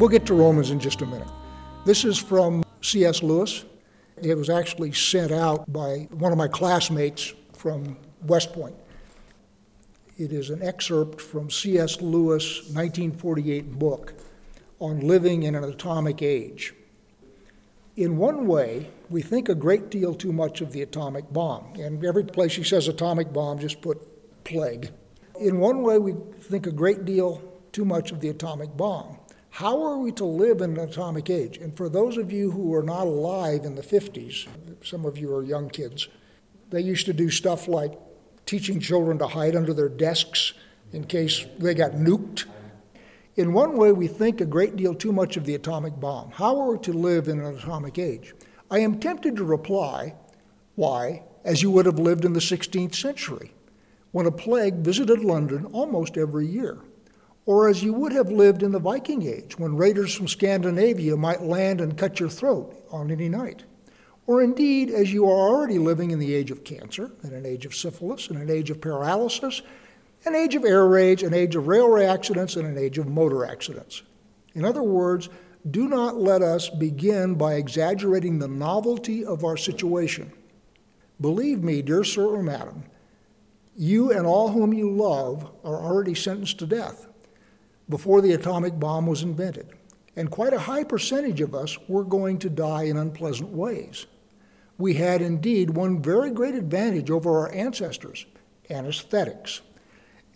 We'll get to Romans in just a minute. This is from C.S. Lewis. It was actually sent out by one of my classmates from West Point. It is an excerpt from C.S. Lewis' 1948 book on living in an atomic age. In one way, we think a great deal too much of the atomic bomb. And every place he says atomic bomb, just put plague. In one way, we think a great deal too much of the atomic bomb. How are we to live in an atomic age? And for those of you who are not alive in the 50s, some of you are young kids, they used to do stuff like teaching children to hide under their desks in case they got nuked. In one way, we think a great deal too much of the atomic bomb. How are we to live in an atomic age? I am tempted to reply, why, as you would have lived in the 16th century, when a plague visited London almost every year or as you would have lived in the Viking Age, when raiders from Scandinavia might land and cut your throat on any night. Or indeed, as you are already living in the age of cancer, in an age of syphilis, in an age of paralysis, an age of air raids, an age of railway accidents, and an age of motor accidents. In other words, do not let us begin by exaggerating the novelty of our situation. Believe me, dear sir or madam, you and all whom you love are already sentenced to death before the atomic bomb was invented. And quite a high percentage of us were going to die in unpleasant ways. We had indeed one very great advantage over our ancestors anesthetics.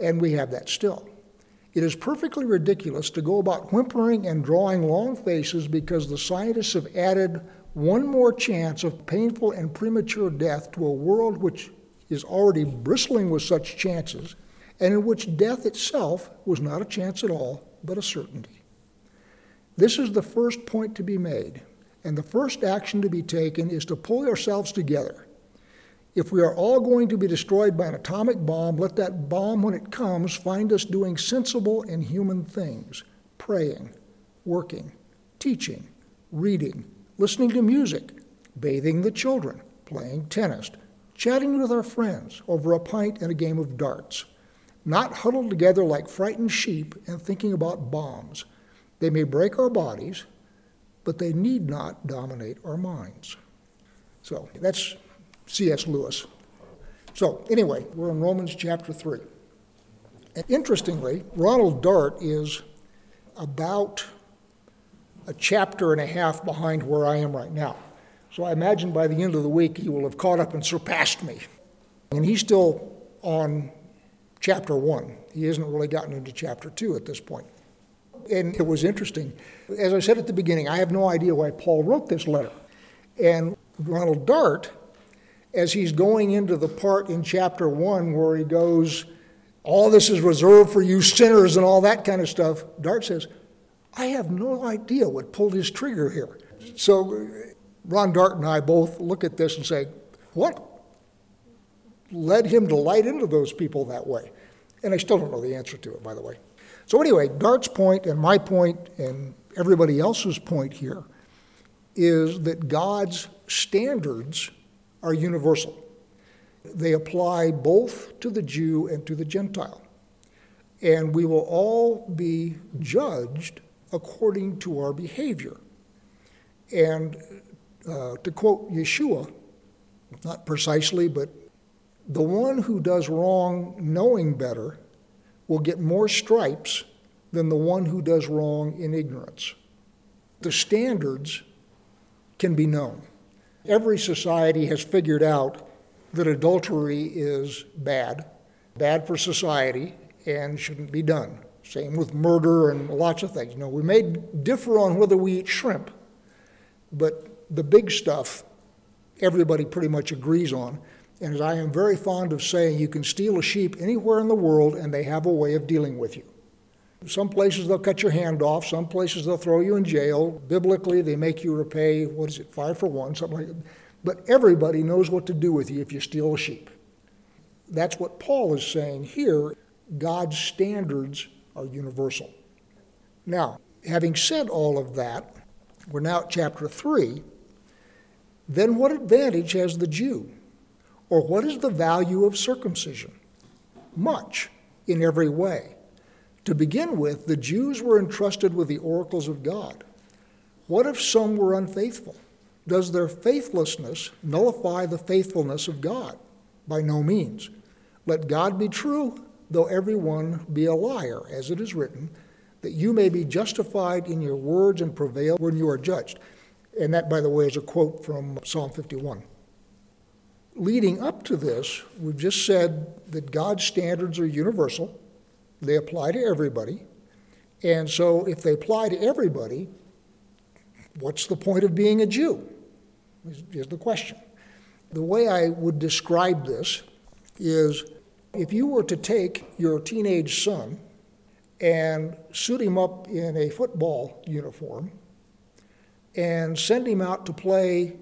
And we have that still. It is perfectly ridiculous to go about whimpering and drawing long faces because the scientists have added one more chance of painful and premature death to a world which is already bristling with such chances and in which death itself was not a chance at all, but a certainty. This is the first point to be made, and the first action to be taken is to pull ourselves together. If we are all going to be destroyed by an atomic bomb, let that bomb, when it comes, find us doing sensible and human things praying, working, teaching, reading, listening to music, bathing the children, playing tennis, chatting with our friends over a pint and a game of darts not huddled together like frightened sheep and thinking about bombs. They may break our bodies, but they need not dominate our minds. So that's C.S. Lewis. So, anyway, we're in Romans chapter 3. And interestingly, Ronald Dart is about a chapter and a half behind where I am right now. So I imagine by the end of the week he will have caught up and surpassed me. And he's still on chapter one. He hasn't really gotten into chapter two at this point. And it was interesting. As I said at the beginning, I have no idea why Paul wrote this letter. And Ronald Dart, as he's going into the part in chapter one where he goes, all this is reserved for you sinners and all that kind of stuff, Dart says, I have no idea what pulled his trigger here. So Ron Dart and I both look at this and say, what led him to light into those people that way? And I still don't know the answer to it, by the way. So, anyway, Dart's point and my point and everybody else's point here is that God's standards are universal. They apply both to the Jew and to the Gentile. And we will all be judged according to our behavior. And uh, to quote Yeshua, not precisely, but the one who does wrong knowing better will get more stripes than the one who does wrong in ignorance. The standards can be known. Every society has figured out that adultery is bad, bad for society, and shouldn't be done. Same with murder and lots of things. No, we may differ on whether we eat shrimp, but the big stuff everybody pretty much agrees on. And as I am very fond of saying, you can steal a sheep anywhere in the world and they have a way of dealing with you. Some places they'll cut your hand off, some places they'll throw you in jail. Biblically, they make you repay, what is it, five for one, something like that. But everybody knows what to do with you if you steal a sheep. That's what Paul is saying here. God's standards are universal. Now, having said all of that, we're now at chapter 3. Then what advantage has the Jew? Or what is the value of circumcision? Much in every way. To begin with, the Jews were entrusted with the oracles of God. What if some were unfaithful? Does their faithlessness nullify the faithfulness of God? By no means. Let God be true, though every one be a liar, as it is written, that you may be justified in your words and prevail when you are judged. And that, by the way, is a quote from Psalm 51. Leading up to this, we've just said that God's standards are universal, they apply to everybody. And so, if they apply to everybody, what's the point of being a Jew? Is the question. The way I would describe this is if you were to take your teenage son and suit him up in a football uniform and send him out to play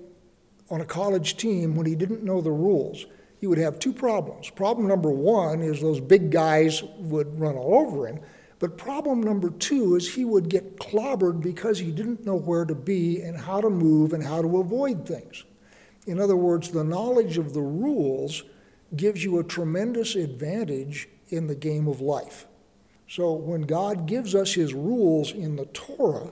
on a college team when he didn't know the rules, you would have two problems. Problem number one is those big guys would run all over him. But problem number two is he would get clobbered because he didn't know where to be and how to move and how to avoid things. In other words, the knowledge of the rules gives you a tremendous advantage in the game of life. So when God gives us his rules in the Torah,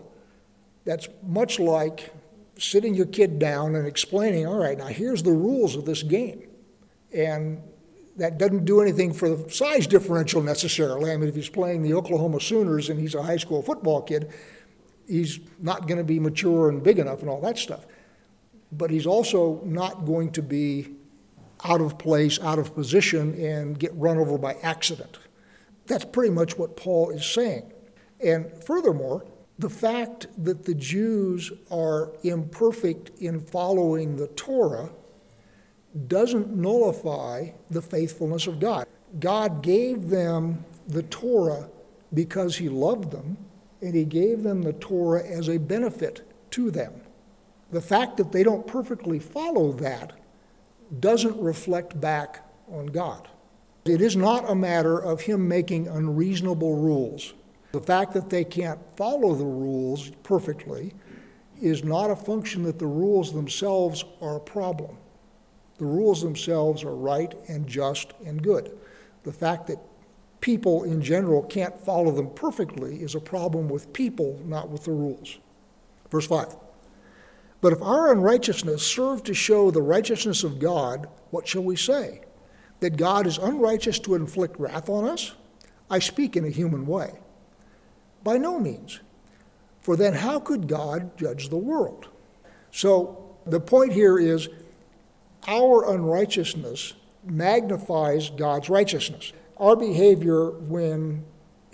that's much like sitting your kid down and explaining, all right, now here's the rules of this game. And that doesn't do anything for the size differential necessarily. I mean, if he's playing the Oklahoma Sooners and he's a high school football kid, he's not going to be mature and big enough and all that stuff. But he's also not going to be out of place, out of position, and get run over by accident. That's pretty much what Paul is saying. And furthermore, the fact that the Jews are imperfect in following the Torah doesn't nullify the faithfulness of God. God gave them the Torah because He loved them, and He gave them the Torah as a benefit to them. The fact that they don't perfectly follow that doesn't reflect back on God. It is not a matter of Him making unreasonable rules. The fact that they can't follow the rules perfectly is not a function that the rules themselves are a problem. The rules themselves are right and just and good. The fact that people in general can't follow them perfectly is a problem with people, not with the rules. Verse 5. But if our unrighteousness served to show the righteousness of God, what shall we say? That God is unrighteous to inflict wrath on us? I speak in a human way. By no means. For then how could God judge the world? So the point here is our unrighteousness magnifies God's righteousness. Our behavior, when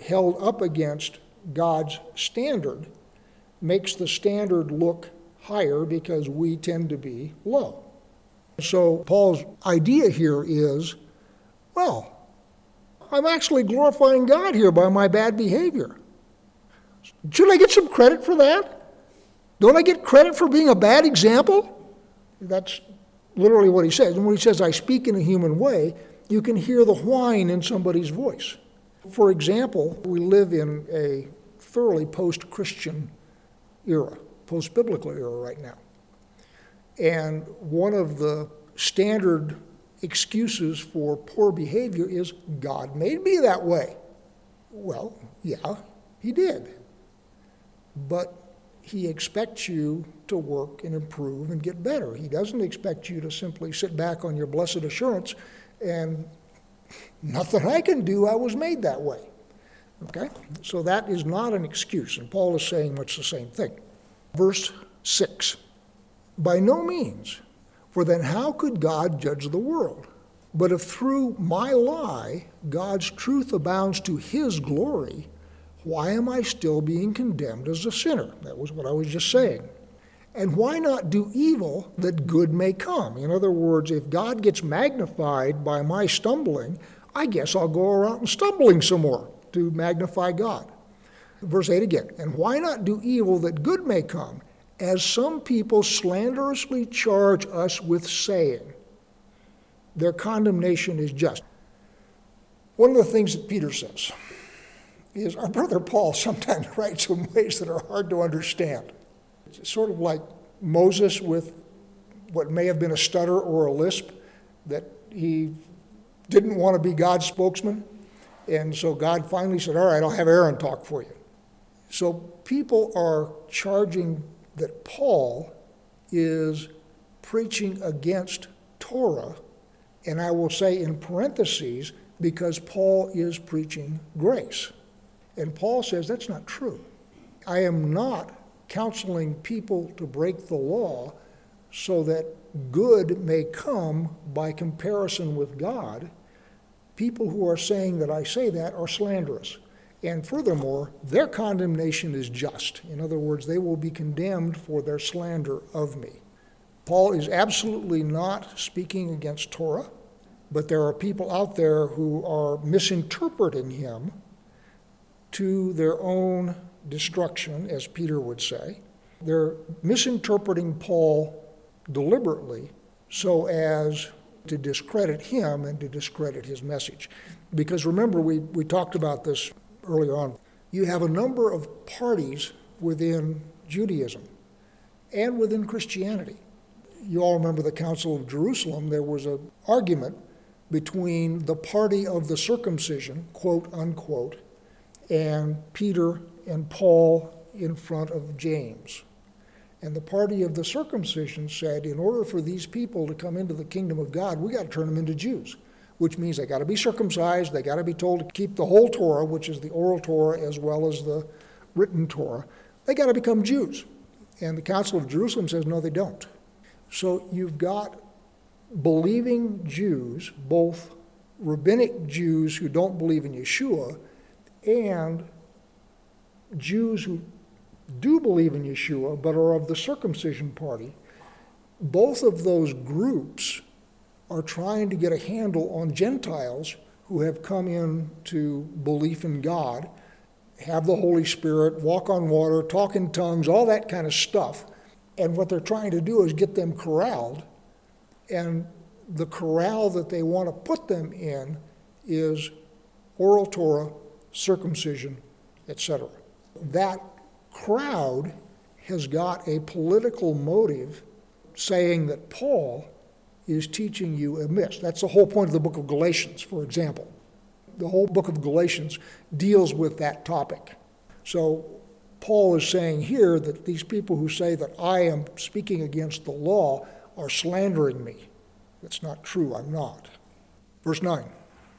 held up against God's standard, makes the standard look higher because we tend to be low. So Paul's idea here is well, I'm actually glorifying God here by my bad behavior. Should I get some credit for that? Don't I get credit for being a bad example? That's literally what he says. And when he says, I speak in a human way, you can hear the whine in somebody's voice. For example, we live in a thoroughly post Christian era, post biblical era right now. And one of the standard excuses for poor behavior is God made me that way. Well, yeah, he did. But he expects you to work and improve and get better. He doesn't expect you to simply sit back on your blessed assurance and nothing I can do, I was made that way. Okay? So that is not an excuse, and Paul is saying much the same thing. Verse 6 By no means, for then how could God judge the world? But if through my lie God's truth abounds to his glory, why am I still being condemned as a sinner? That was what I was just saying. And why not do evil that good may come? In other words, if God gets magnified by my stumbling, I guess I'll go around stumbling some more to magnify God. Verse 8 again. And why not do evil that good may come, as some people slanderously charge us with saying? Their condemnation is just. One of the things that Peter says, is our brother Paul sometimes writes in ways that are hard to understand. It's sort of like Moses with what may have been a stutter or a lisp, that he didn't want to be God's spokesman. And so God finally said, All right, I'll have Aaron talk for you. So people are charging that Paul is preaching against Torah, and I will say in parentheses, because Paul is preaching grace. And Paul says that's not true. I am not counseling people to break the law so that good may come by comparison with God. People who are saying that I say that are slanderous. And furthermore, their condemnation is just. In other words, they will be condemned for their slander of me. Paul is absolutely not speaking against Torah, but there are people out there who are misinterpreting him to their own destruction, as Peter would say. They're misinterpreting Paul deliberately so as to discredit him and to discredit his message. Because remember, we, we talked about this earlier on. You have a number of parties within Judaism and within Christianity. You all remember the Council of Jerusalem. There was an argument between the party of the circumcision, quote unquote, and Peter and Paul in front of James. And the party of the circumcision said, in order for these people to come into the kingdom of God, we got to turn them into Jews which means they got to be circumcised, they got to be told to keep the whole Torah, which is the oral Torah as well as the written Torah. They got to become Jews. And the Council of Jerusalem says, no, they don't. So you've got believing Jews, both rabbinic Jews who don't believe in Yeshua, and Jews who do believe in Yeshua but are of the circumcision party. Both of those groups are trying to get a handle on Gentiles who have come in to belief in God, have the Holy Spirit, walk on water, talk in tongues, all that kind of stuff. And what they're trying to do is get them corralled. And the corral that they want to put them in is oral Torah, circumcision, etc. That crowd has got a political motive saying that Paul is teaching you amiss. That's the whole point of the book of Galatians, for example. The whole book of Galatians deals with that topic. So Paul is saying here that these people who say that I am speaking against the law are slandering me. That's not true, I'm not. Verse 9.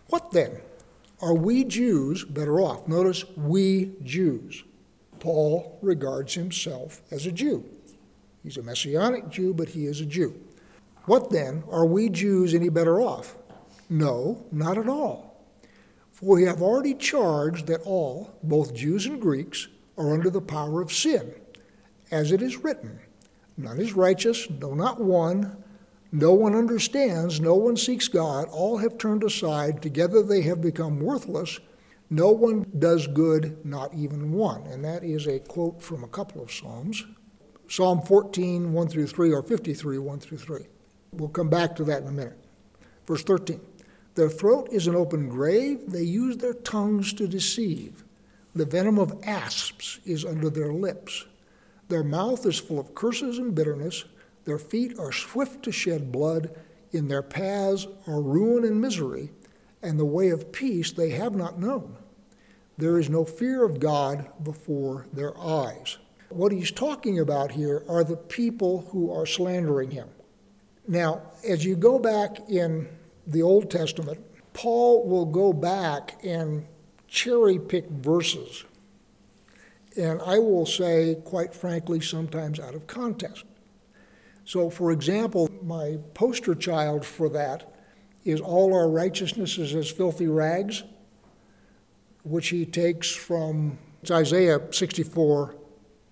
What then? Are we Jews better off? Notice, we Jews. Paul regards himself as a Jew. He's a Messianic Jew, but he is a Jew. What then? Are we Jews any better off? No, not at all. For we have already charged that all, both Jews and Greeks, are under the power of sin, as it is written None is righteous, no, not one. No one understands, no one seeks God. All have turned aside, together they have become worthless. No one does good, not even one. And that is a quote from a couple of Psalms Psalm 14, 1 through 3, or 53, 1 through 3. We'll come back to that in a minute. Verse 13 Their throat is an open grave, they use their tongues to deceive. The venom of asps is under their lips. Their mouth is full of curses and bitterness. Their feet are swift to shed blood. In their paths are ruin and misery, and the way of peace they have not known. There is no fear of God before their eyes. What he's talking about here are the people who are slandering him. Now, as you go back in the Old Testament, Paul will go back and cherry pick verses. And I will say, quite frankly, sometimes out of context. So, for example, my poster child for that is All Our Righteousness is as Filthy Rags, which he takes from Isaiah 64,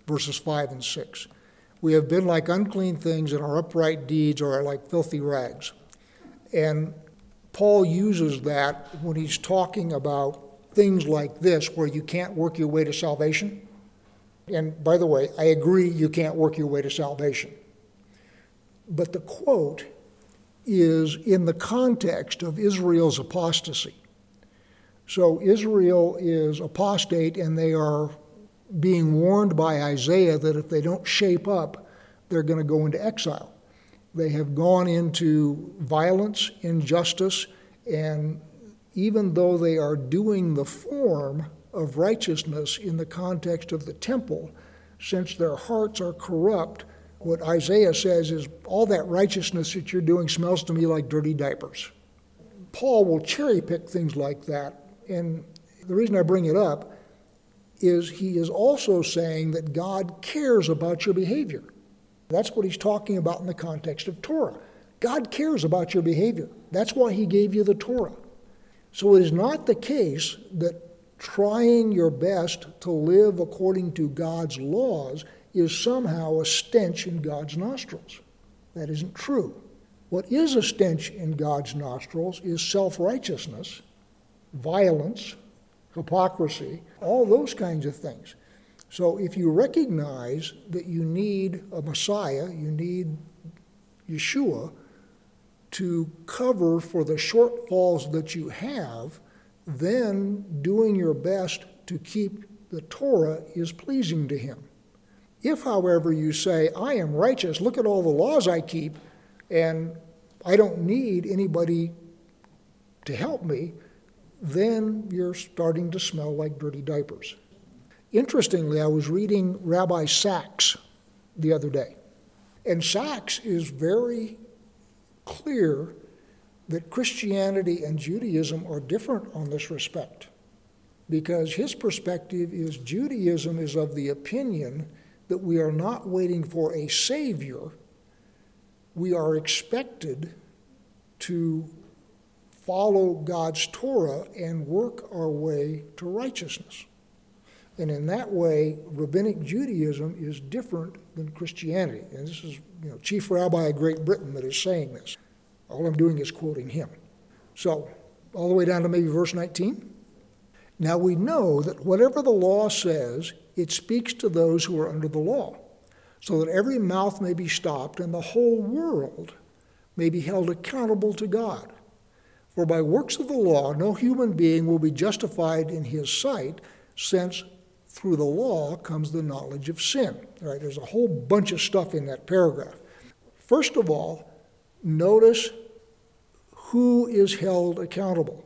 verses 5 and 6. We have been like unclean things, and our upright deeds are like filthy rags. And Paul uses that when he's talking about things like this, where you can't work your way to salvation. And by the way, I agree you can't work your way to salvation. But the quote is in the context of Israel's apostasy. So Israel is apostate and they are being warned by Isaiah that if they don't shape up, they're going to go into exile. They have gone into violence, injustice, and even though they are doing the form of righteousness in the context of the temple, since their hearts are corrupt, what Isaiah says is, all that righteousness that you're doing smells to me like dirty diapers. Paul will cherry pick things like that. And the reason I bring it up is he is also saying that God cares about your behavior. That's what he's talking about in the context of Torah. God cares about your behavior. That's why he gave you the Torah. So it is not the case that trying your best to live according to God's laws is somehow a stench in God's nostrils. That isn't true. What is a stench in God's nostrils is self righteousness, violence, hypocrisy, all those kinds of things. So if you recognize that you need a Messiah, you need Yeshua to cover for the shortfalls that you have, then doing your best to keep the Torah is pleasing to Him. If, however, you say, I am righteous, look at all the laws I keep, and I don't need anybody to help me, then you're starting to smell like dirty diapers. Interestingly, I was reading Rabbi Sacks the other day, and Sacks is very clear that Christianity and Judaism are different on this respect because his perspective is Judaism is of the opinion that we are not waiting for a Savior, we are expected to follow God's Torah and work our way to righteousness. And in that way, rabbinic Judaism is different than Christianity. And this is you know, Chief Rabbi of Great Britain that is saying this. All I'm doing is quoting him. So, all the way down to maybe verse 19. Now we know that whatever the law says, it speaks to those who are under the law, so that every mouth may be stopped and the whole world may be held accountable to God. For by works of the law, no human being will be justified in his sight, since through the law comes the knowledge of sin. All right, there's a whole bunch of stuff in that paragraph. First of all, notice who is held accountable.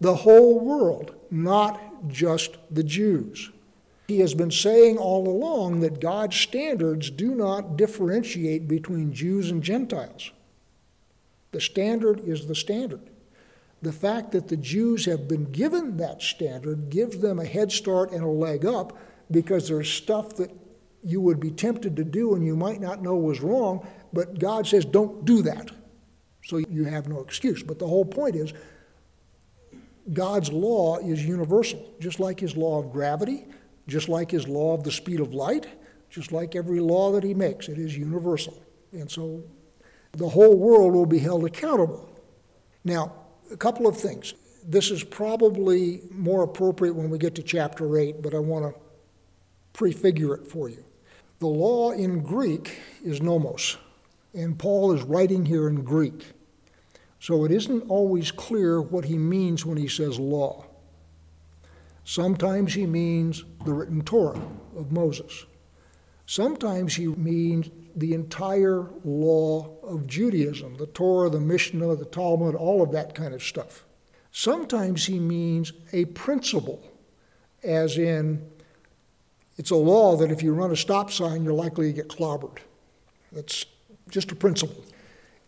The whole world, not just the Jews. He has been saying all along that God's standards do not differentiate between Jews and Gentiles. The standard is the standard. The fact that the Jews have been given that standard gives them a head start and a leg up because there's stuff that you would be tempted to do and you might not know was wrong, but God says, don't do that. So you have no excuse. But the whole point is, God's law is universal, just like his law of gravity, just like his law of the speed of light, just like every law that he makes. It is universal. And so the whole world will be held accountable. Now, a couple of things. This is probably more appropriate when we get to chapter 8, but I want to prefigure it for you. The law in Greek is nomos, and Paul is writing here in Greek. So it isn't always clear what he means when he says law. Sometimes he means the written Torah of Moses. Sometimes he means the entire law of Judaism, the Torah, the Mishnah, the Talmud, all of that kind of stuff. Sometimes he means a principle, as in, it's a law that if you run a stop sign, you're likely to get clobbered. That's just a principle.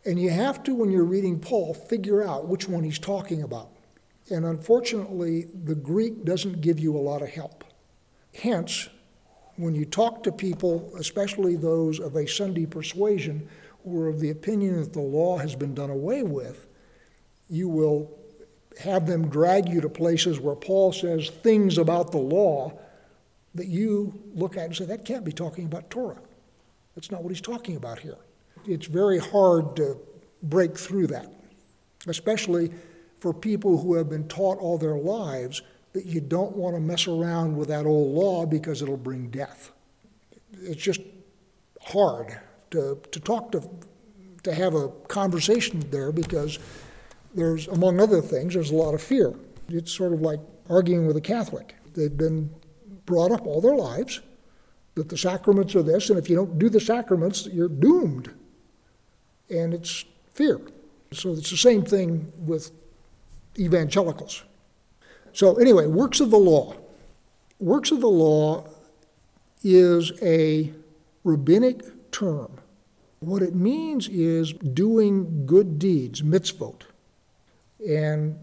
And you have to, when you're reading Paul, figure out which one he's talking about. And unfortunately, the Greek doesn't give you a lot of help. Hence, when you talk to people, especially those of a Sunday persuasion, who are of the opinion that the law has been done away with, you will have them drag you to places where Paul says things about the law that you look at and say, that can't be talking about Torah. That's not what he's talking about here. It's very hard to break through that, especially for people who have been taught all their lives that you don't want to mess around with that old law because it'll bring death. It's just hard to, to talk to, to have a conversation there because there's, among other things, there's a lot of fear. It's sort of like arguing with a Catholic. They've been brought up all their lives that the sacraments are this, and if you don't do the sacraments, you're doomed. And it's fear. So it's the same thing with evangelicals. So, anyway, works of the law. Works of the law is a rabbinic term. What it means is doing good deeds, mitzvot. And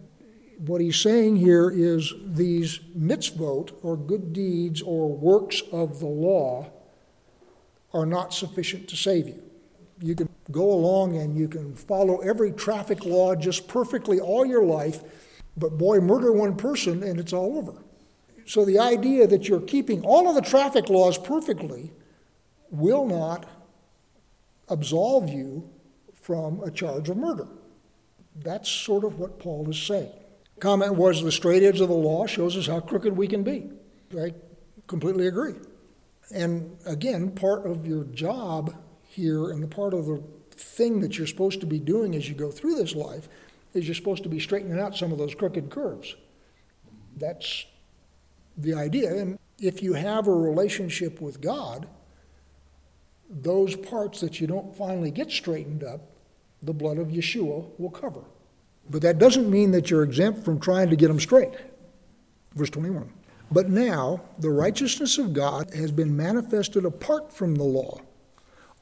what he's saying here is these mitzvot, or good deeds, or works of the law, are not sufficient to save you. You can go along and you can follow every traffic law just perfectly all your life, but boy, murder one person and it's all over. So the idea that you're keeping all of the traffic laws perfectly will not absolve you from a charge of murder. That's sort of what Paul is saying. Comment was the straight edge of the law shows us how crooked we can be. I completely agree. And again, part of your job here and the part of the thing that you're supposed to be doing as you go through this life is you're supposed to be straightening out some of those crooked curves. That's the idea. And if you have a relationship with God, those parts that you don't finally get straightened up, the blood of Yeshua will cover. But that doesn't mean that you're exempt from trying to get them straight. Verse 21. But now the righteousness of God has been manifested apart from the law,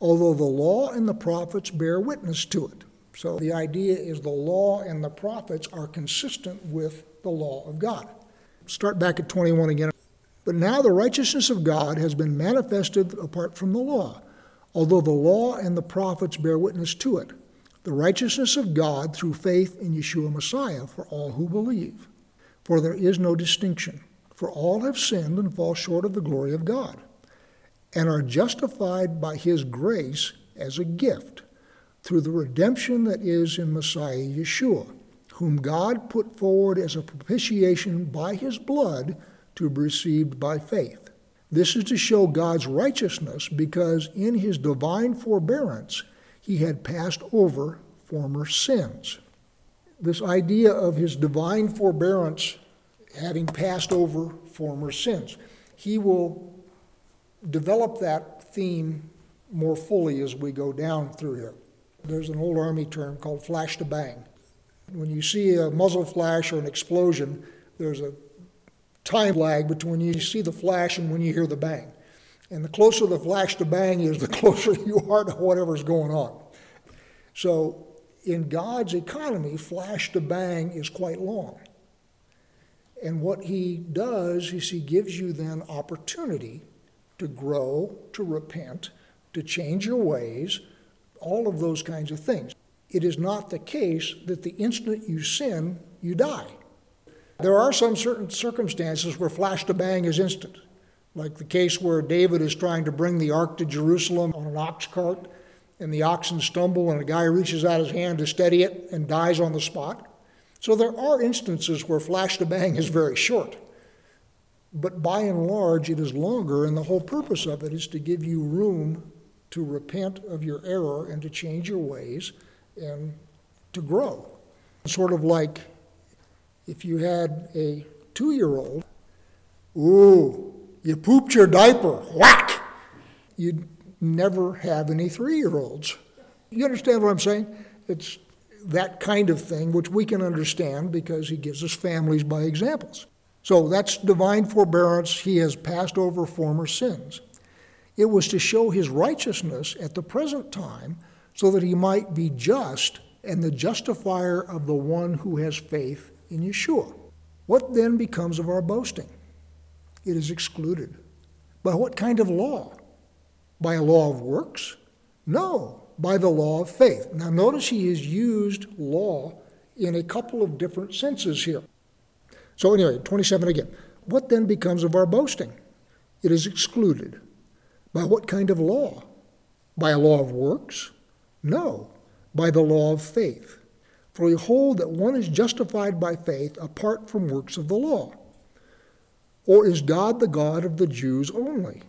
although the law and the prophets bear witness to it. So the idea is the law and the prophets are consistent with the law of God. Start back at 21 again. But now the righteousness of God has been manifested apart from the law, although the law and the prophets bear witness to it. The righteousness of God through faith in Yeshua Messiah for all who believe. For there is no distinction, for all have sinned and fall short of the glory of God, and are justified by his grace as a gift through the redemption that is in Messiah Yeshua, whom God put forward as a propitiation by his blood to be received by faith. This is to show God's righteousness because in his divine forbearance he had passed over former sins. This idea of his divine forbearance having passed over former sins. He will develop that theme more fully as we go down through here. There's an old Army term called flash to bang. When you see a muzzle flash or an explosion, there's a time lag between you see the flash and when you hear the bang. And the closer the flash to bang is, the closer you are to whatever's going on. So, in God's economy, flash to bang is quite long. And what He does is He gives you then opportunity to grow, to repent, to change your ways, all of those kinds of things. It is not the case that the instant you sin, you die. There are some certain circumstances where flash to bang is instant, like the case where David is trying to bring the ark to Jerusalem on an ox cart, and the oxen stumble, and a guy reaches out his hand to steady it and dies on the spot. So there are instances where flash to bang is very short. But by and large, it is longer, and the whole purpose of it is to give you room to repent of your error and to change your ways and to grow. Sort of like if you had a two year old, ooh, you pooped your diaper, whack! You'd never have any three year olds. You understand what I'm saying? It's that kind of thing, which we can understand because he gives us families by examples. So that's divine forbearance. He has passed over former sins. It was to show his righteousness at the present time so that he might be just and the justifier of the one who has faith in Yeshua. What then becomes of our boasting? It is excluded. By what kind of law? By a law of works? No, by the law of faith. Now, notice he has used law in a couple of different senses here. So, anyway, 27 again. What then becomes of our boasting? It is excluded. By what kind of law? By a law of works? No, by the law of faith. For we hold that one is justified by faith apart from works of the law. Or is God the God of the Jews only?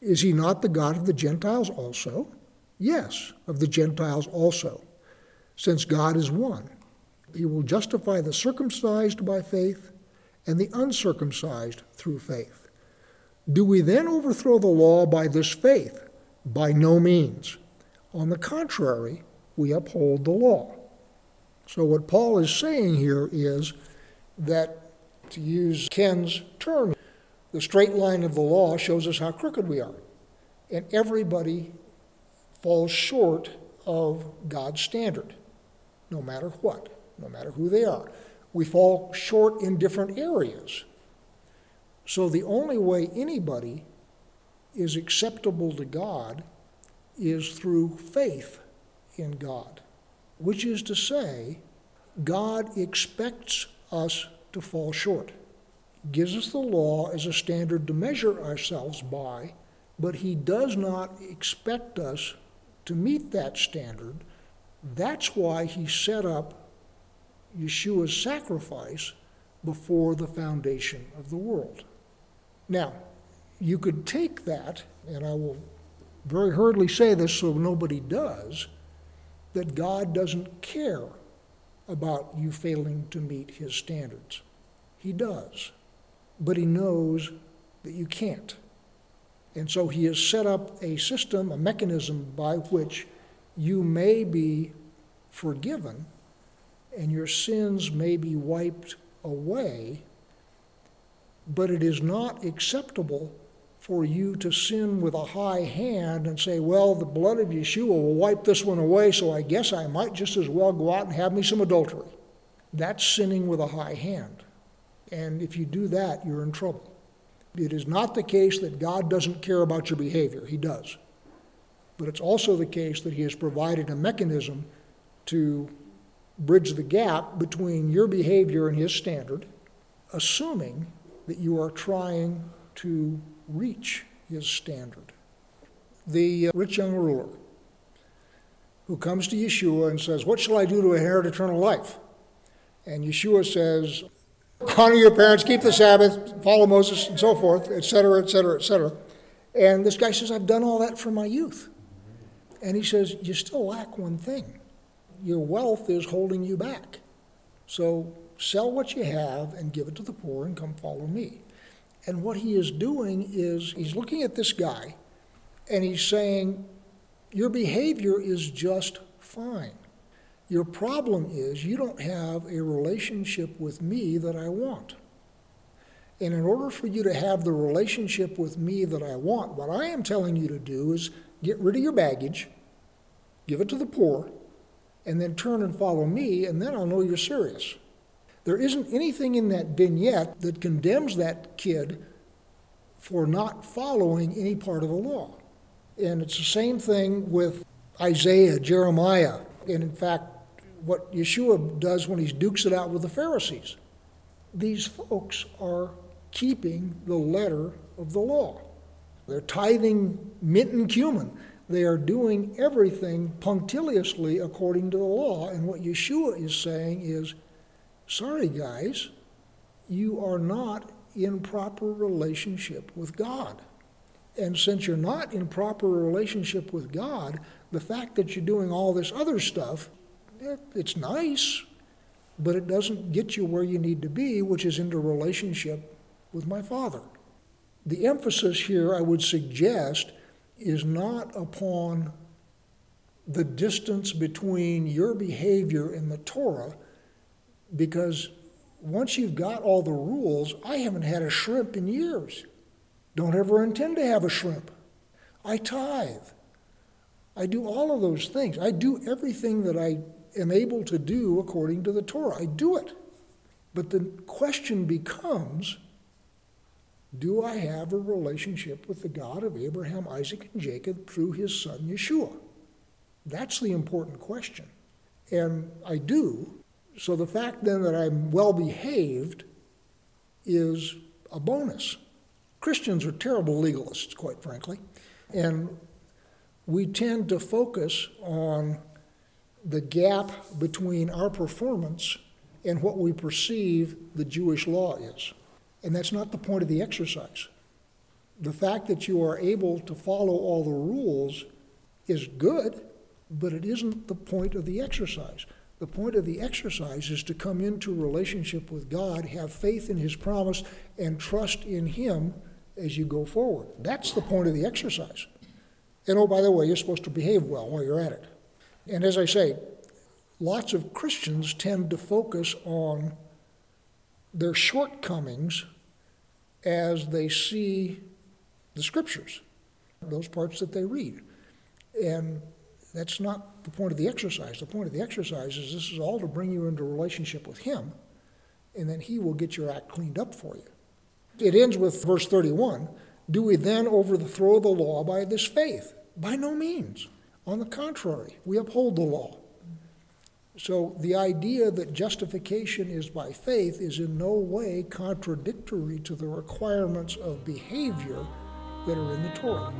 Is he not the God of the Gentiles also? Yes, of the Gentiles also, since God is one. He will justify the circumcised by faith and the uncircumcised through faith. Do we then overthrow the law by this faith? By no means. On the contrary, we uphold the law. So, what Paul is saying here is that, to use Ken's term, the straight line of the law shows us how crooked we are. And everybody falls short of God's standard, no matter what, no matter who they are. We fall short in different areas. So, the only way anybody is acceptable to God is through faith in God which is to say, God expects us to fall short. Gives us the law as a standard to measure ourselves by, but He does not expect us to meet that standard. That's why He set up Yeshua's sacrifice before the foundation of the world. Now, you could take that, and I will very hurriedly say this so nobody does that God doesn't care about you failing to meet his standards. He does. But he knows that you can't. And so he has set up a system, a mechanism by which you may be forgiven and your sins may be wiped away, but it is not acceptable for you to sin with a high hand and say, well, the blood of Yeshua will wipe this one away, so I guess I might just as well go out and have me some adultery. That's sinning with a high hand. And if you do that, you're in trouble. It is not the case that God doesn't care about your behavior, He does. But it's also the case that He has provided a mechanism to bridge the gap between your behavior and His standard, assuming that you are trying to reach his standard. The uh, rich young ruler who comes to Yeshua and says, What shall I do to inherit eternal life? And Yeshua says, Honor your parents, keep the Sabbath, follow Moses, and so forth, etc., etc., etc. And this guy says, I've done all that from my youth. And he says, You still lack one thing. Your wealth is holding you back. So sell what you have and give it to the poor and come follow me. And what he is doing is he's looking at this guy and he's saying, Your behavior is just fine. Your problem is you don't have a relationship with me that I want. And in order for you to have the relationship with me that I want, what I am telling you to do is get rid of your baggage, give it to the poor, and then turn and follow me, and then I'll know you're serious. There isn't anything in that vignette that condemns that kid for not following any part of the law. And it's the same thing with Isaiah, Jeremiah, and in fact, what Yeshua does when he dukes it out with the Pharisees. These folks are keeping the letter of the law. They're tithing mint and cumin. They are doing everything punctiliously according to the law. And what Yeshua is saying is Sorry, guys, you are not in proper relationship with God. And since you're not in proper relationship with God, the fact that you're doing all this other stuff, eh, it's nice, but it doesn't get you where you need to be, which is into relationship with my Father. The emphasis here, I would suggest, is not upon the distance between your behavior and the Torah because once you've got all the rules, I haven't had a shrimp in years. Don't ever intend to have a shrimp. I tithe. I do all of those things. I do everything that I am able to do according to the Torah. I do it. But the question becomes do I have a relationship with the God of Abraham, Isaac, and Jacob through his son Yeshua? That's the important question. And I do, so the fact then that I'm well behaved is a bonus. Christians are terrible legalists, quite frankly, and we tend to focus on the gap between our performance and what we perceive the Jewish law is. And that's not the point of the exercise. The fact that you are able to follow all the rules is good, but it isn't the point of the exercise. The point of the exercise is to come into relationship with God, have faith in His promise, and trust in Him as you go forward. That's the point of the exercise. And oh, by the way, you're supposed to behave well while you're at it. And as I say, lots of Christians tend to focus on their shortcomings as they see the scriptures, those parts that they read. And that's not the point of the exercise. The point of the exercise is this is all to bring you into a relationship with Him, and then He will get your act cleaned up for you. It ends with verse 31 Do we then overthrow the law by this faith? By no means. On the contrary, we uphold the law. So the idea that justification is by faith is in no way contradictory to the requirements of behavior that are in the Torah.